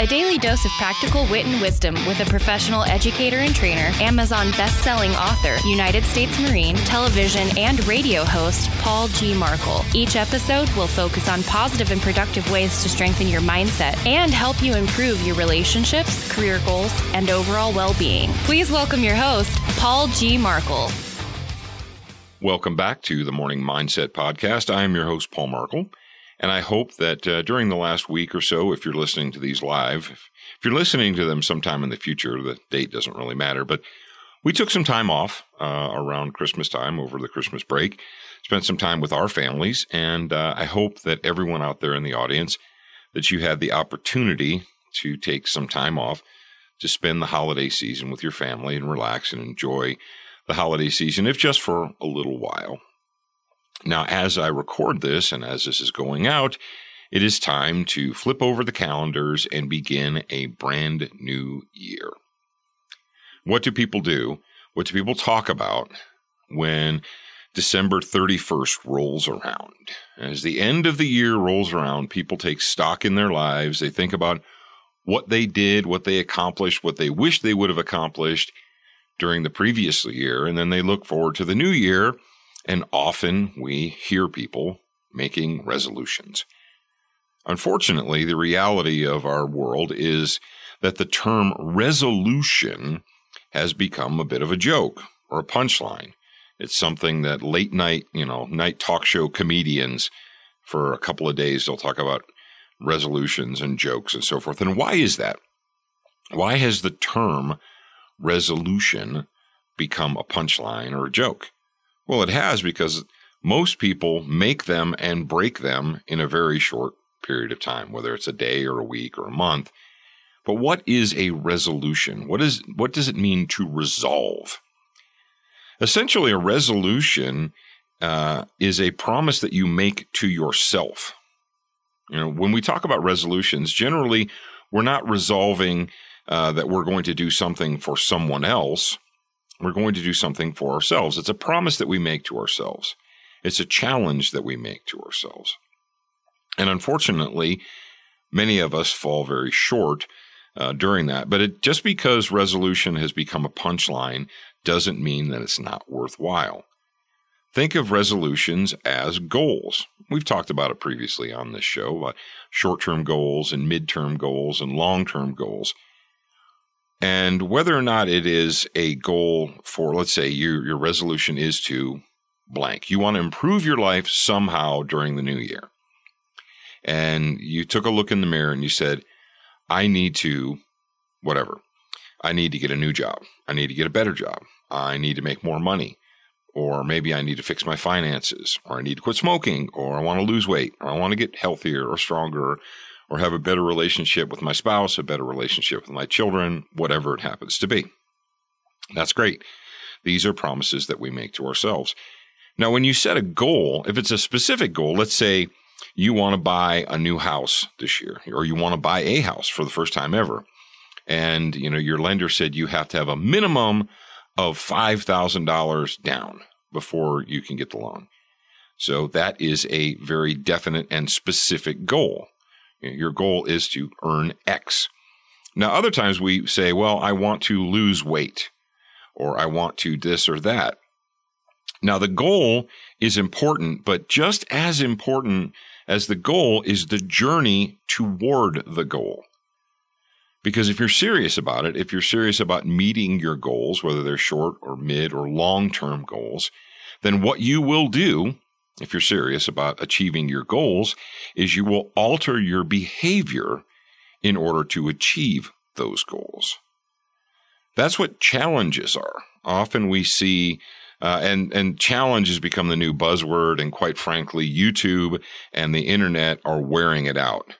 A daily dose of practical wit and wisdom with a professional educator and trainer, Amazon best-selling author, United States Marine, television and radio host Paul G. Markel. Each episode will focus on positive and productive ways to strengthen your mindset and help you improve your relationships, career goals, and overall well-being. Please welcome your host, Paul G. Markel. Welcome back to the Morning Mindset Podcast. I am your host, Paul Markel. And I hope that uh, during the last week or so, if you're listening to these live, if, you're listening to them sometime in the future, the date doesn't really matter. But we took some time off uh, around Christmas time over the Christmas break, spent some time with our families. And uh, I hope that everyone out there in the audience, that you had the opportunity to take some time off to spend the holiday season with your family and relax and enjoy the holiday season, if just for a little while. Now, as I record this and as this is going out, it is time to flip over the calendars and begin a brand new year. What do people do? What do people talk about when December 31st rolls around? As the end of the year rolls around, people take stock in their lives. They think about what they did, what they accomplished, what they wish they would have accomplished during the previous year, and then they look forward to the new year and often we hear people making resolutions. Unfortunately, the reality of our world is that the term resolution has become a bit of a joke or a punchline. It's something that late night, you know, night talk show comedians for a couple of days, they'll talk about resolutions and jokes and so forth. And why is that? Why has the term resolution become a punchline or a joke? Well, it has because most people make them and break them in a very short period of time, whether it's a day or a week or a month. But what is a resolution? What is what does it mean to resolve? Essentially, a resolution uh, is a promise that you make to yourself. You know, when we talk about resolutions, generally we're not resolving uh, that we're going to do something for someone else. We're going to do something for ourselves. It's a promise that we make to ourselves. It's a challenge that we make to ourselves. And unfortunately, many of us fall very short uh, during that. But it, just because resolution has become a punchline doesn't mean that it's not worthwhile. Think of resolutions as goals. We've talked about it previously on this show about short term goals and mid-term goals and long term goals. And whether or not it is a goal for, let's say, your, your resolution is to blank, you want to improve your life somehow during the new year. And you took a look in the mirror and you said, I need to, whatever, I need to get a new job. I need to get a better job. I need to make more money. Or maybe I need to fix my finances, or I need to quit smoking, or I want to lose weight, or I want to get healthier or stronger, or have a better relationship with my spouse, a better relationship with my children, whatever it happens to be. That's great. These are promises that we make to ourselves. Now, when you set a goal, if it's a specific goal, let's say you want to buy a new house this year, or you want to buy a house for the first time ever, and you know your lender said you have to have a minimum of five thousand dollars down before you can get the loan. So that is a very definite and specific goal. Your goal is to earn X. Now, other times we say, well, I want to lose weight or I want to this or that. Now, the goal is important, but just as important as the goal is the journey toward the goal. Because if you're serious about it, if you're serious about meeting your goals, whether they're short or mid or long term goals, then what you will do if you're serious about achieving your goals, is you will alter your behavior in order to achieve those goals. That's what challenges are. Often we see Uh, and and challenge has become the new buzzword, and quite frankly, YouTube and the internet are wearing it out.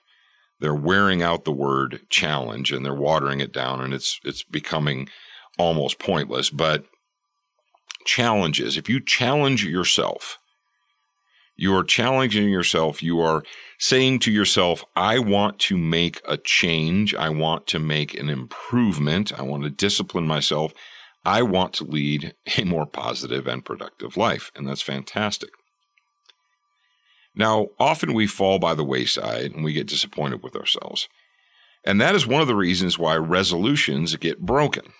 They're wearing out the word challenge, and they're watering it down, and it's it's becoming almost pointless. But challenges, if you challenge yourself, you are challenging yourself. You are saying to yourself, I want to make a change. I want to make an improvement. I want to discipline myself. I want to lead a more positive and productive life. And that's fantastic. Now, often we fall by the wayside and we get disappointed with ourselves. And that is one of the reasons why resolutions get broken.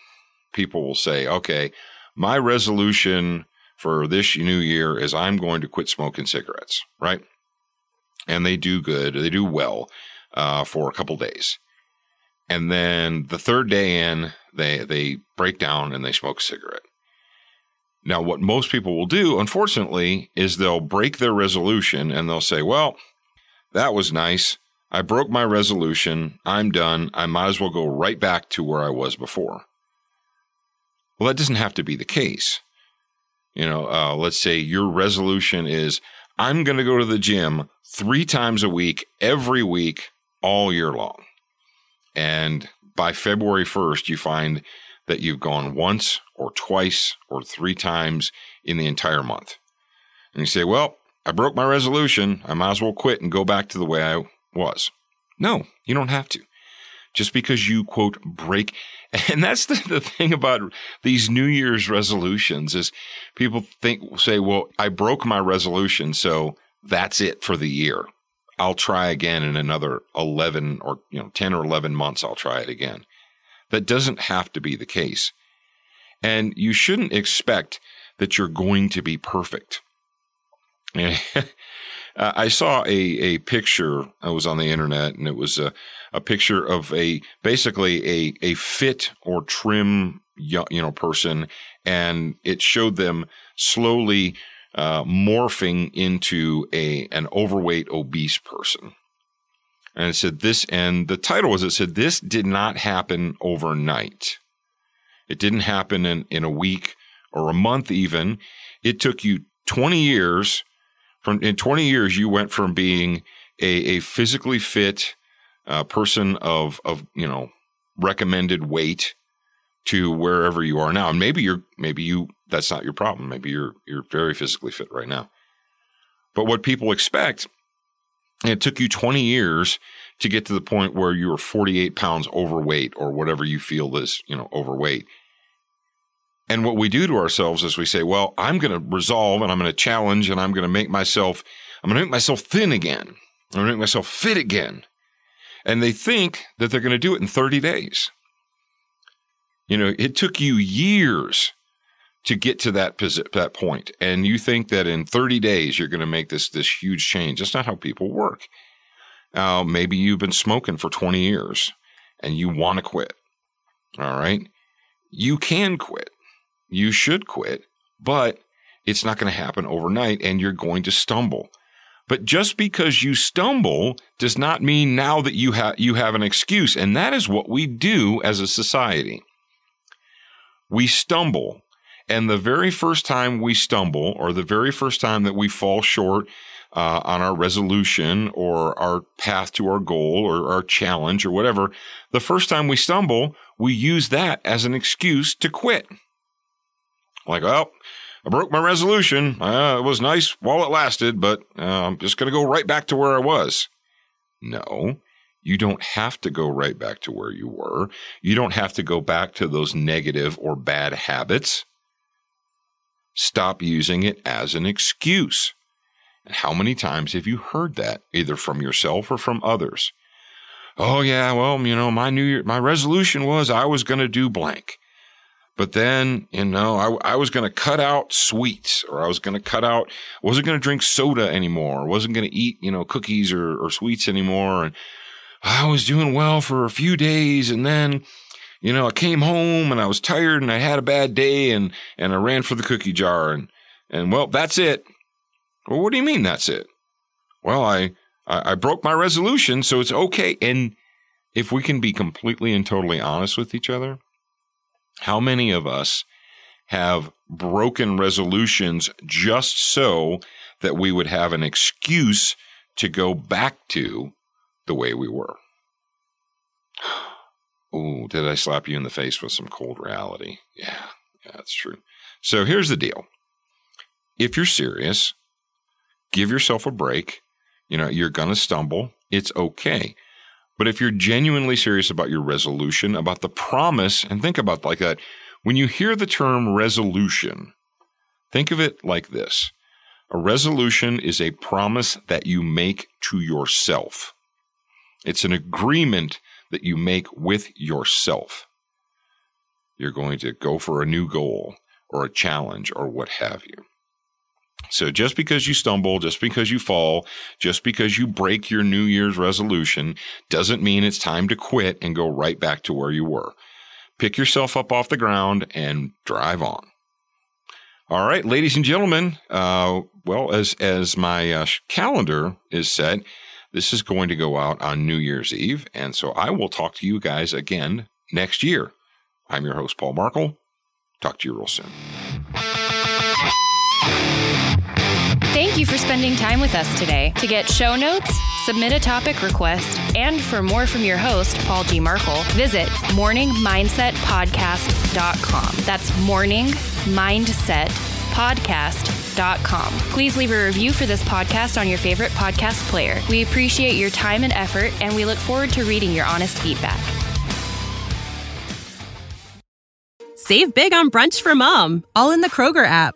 People will say, okay, my resolution for this new year is I'm going to quit smoking cigarettes, right? And they do good, they do well uh, for a couple days. And then the third day in, they, they break down and they smoke a cigarette. Now, what most people will do, unfortunately, is they'll break their resolution and they'll say, well, that was nice. I broke my resolution. I'm done. I might as well go right back to where I was before. Well, that doesn't have to be the case. You know, uh, let's say your resolution is I'm going to go to the gym three times a week, every week, all year long. And by February 1st, you find that you've gone once or twice or three times in the entire month. And you say, well, I broke my resolution. I might as well quit and go back to the way I was. No, you don't have to. Just because you quote break. And that's the, the thing about these New Year's resolutions is people think, say, well, I broke my resolution. So that's it for the year. I'll try again in another 11 or, you know, 10 or 11 months. I'll try it again. That doesn't have to be the case. And you shouldn't expect that you're going to be perfect. I saw a, a picture. I was on the internet and it was a, a picture of a basically a a fit or trim you know person, and it showed them slowly uh, morphing into a an overweight obese person. And it said this, and the title was it said this did not happen overnight. It didn't happen in, in a week or a month even. It took you 20 years. From in 20 years, you went from being a, a physically fit, uh, person of of you know recommended weight to wherever you are now. And maybe you're maybe you that's not your problem. Maybe you're you're very physically fit right now. But what people expect, it took you 20 years to get to the point where you were 48 pounds overweight or whatever you feel is, you know, overweight. And what we do to ourselves is we say, well, I'm going to resolve and I'm going to challenge and I'm going to make myself, I'm going to make myself thin again. I'm going to make myself fit again and they think that they're going to do it in 30 days. You know, it took you years to get to that that point, and you think that in 30 days you're going to make this this huge change. That's not how people work. Uh, maybe you've been smoking for 20 years and you want to quit. All right, you can quit. You should quit, but it's not going to happen overnight, and you're going to stumble. But just because you stumble does not mean now that you have you have an excuse, and that is what we do as a society. We stumble, and the very first time we stumble, or the very first time that we fall short uh, on our resolution or our path to our goal or our challenge or whatever, the first time we stumble, we use that as an excuse to quit. Like, well, I broke my resolution. Uh, it was nice while it lasted, but uh, I'm just going to go right back to where I was. No, you don't have to go right back to where you were. You don't have to go back to those negative or bad habits. Stop using it as an excuse. And how many times have you heard that, either from yourself or from others? Oh yeah, well, you know, my new year, my resolution was I was going to do blank. But then, you know, I, I was going to cut out sweets or I was going to cut out, wasn't going to drink soda anymore, wasn't going to eat, you know, cookies or, or sweets anymore. And I was doing well for a few days. And then, you know, I came home and I was tired and I had a bad day and, and I ran for the cookie jar and, and well, that's it. Well, what do you mean that's it? Well, I, I, I broke my resolution, so it's okay. And if we can be completely and totally honest with each other, how many of us have broken resolutions just so that we would have an excuse to go back to the way we were. Oh, did I slap you in the face with some cold reality? Yeah, yeah, that's true. So here's the deal. If you're serious, give yourself a break. You know, you're going to stumble. It's okay. But if you're genuinely serious about your resolution, about the promise, and think about like that, when you hear the term resolution, think of it like this. A resolution is a promise that you make to yourself. It's an agreement that you make with yourself. You're going to go for a new goal or a challenge or what have you. So just because you stumble, just because you fall, just because you break your New Year's resolution doesn't mean it's time to quit and go right back to where you were. Pick yourself up off the ground and drive on. All right, ladies and gentlemen. Uh, well, as as my uh, calendar is set, this is going to go out on New Year's Eve, and so I will talk to you guys again next year. I'm your host, Paul Markel. Talk to you real soon. Thank you for spending time with us today. To get show notes, submit a topic request, and for more from your host, Paul G. Markel, visit morningmindsetpodcast.com. That's morningmindsetpodcast.com. Please leave a review for this podcast on your favorite podcast player. We appreciate your time and effort, and we look forward to reading your honest feedback. Save big on brunch for mom, all in the Kroger app.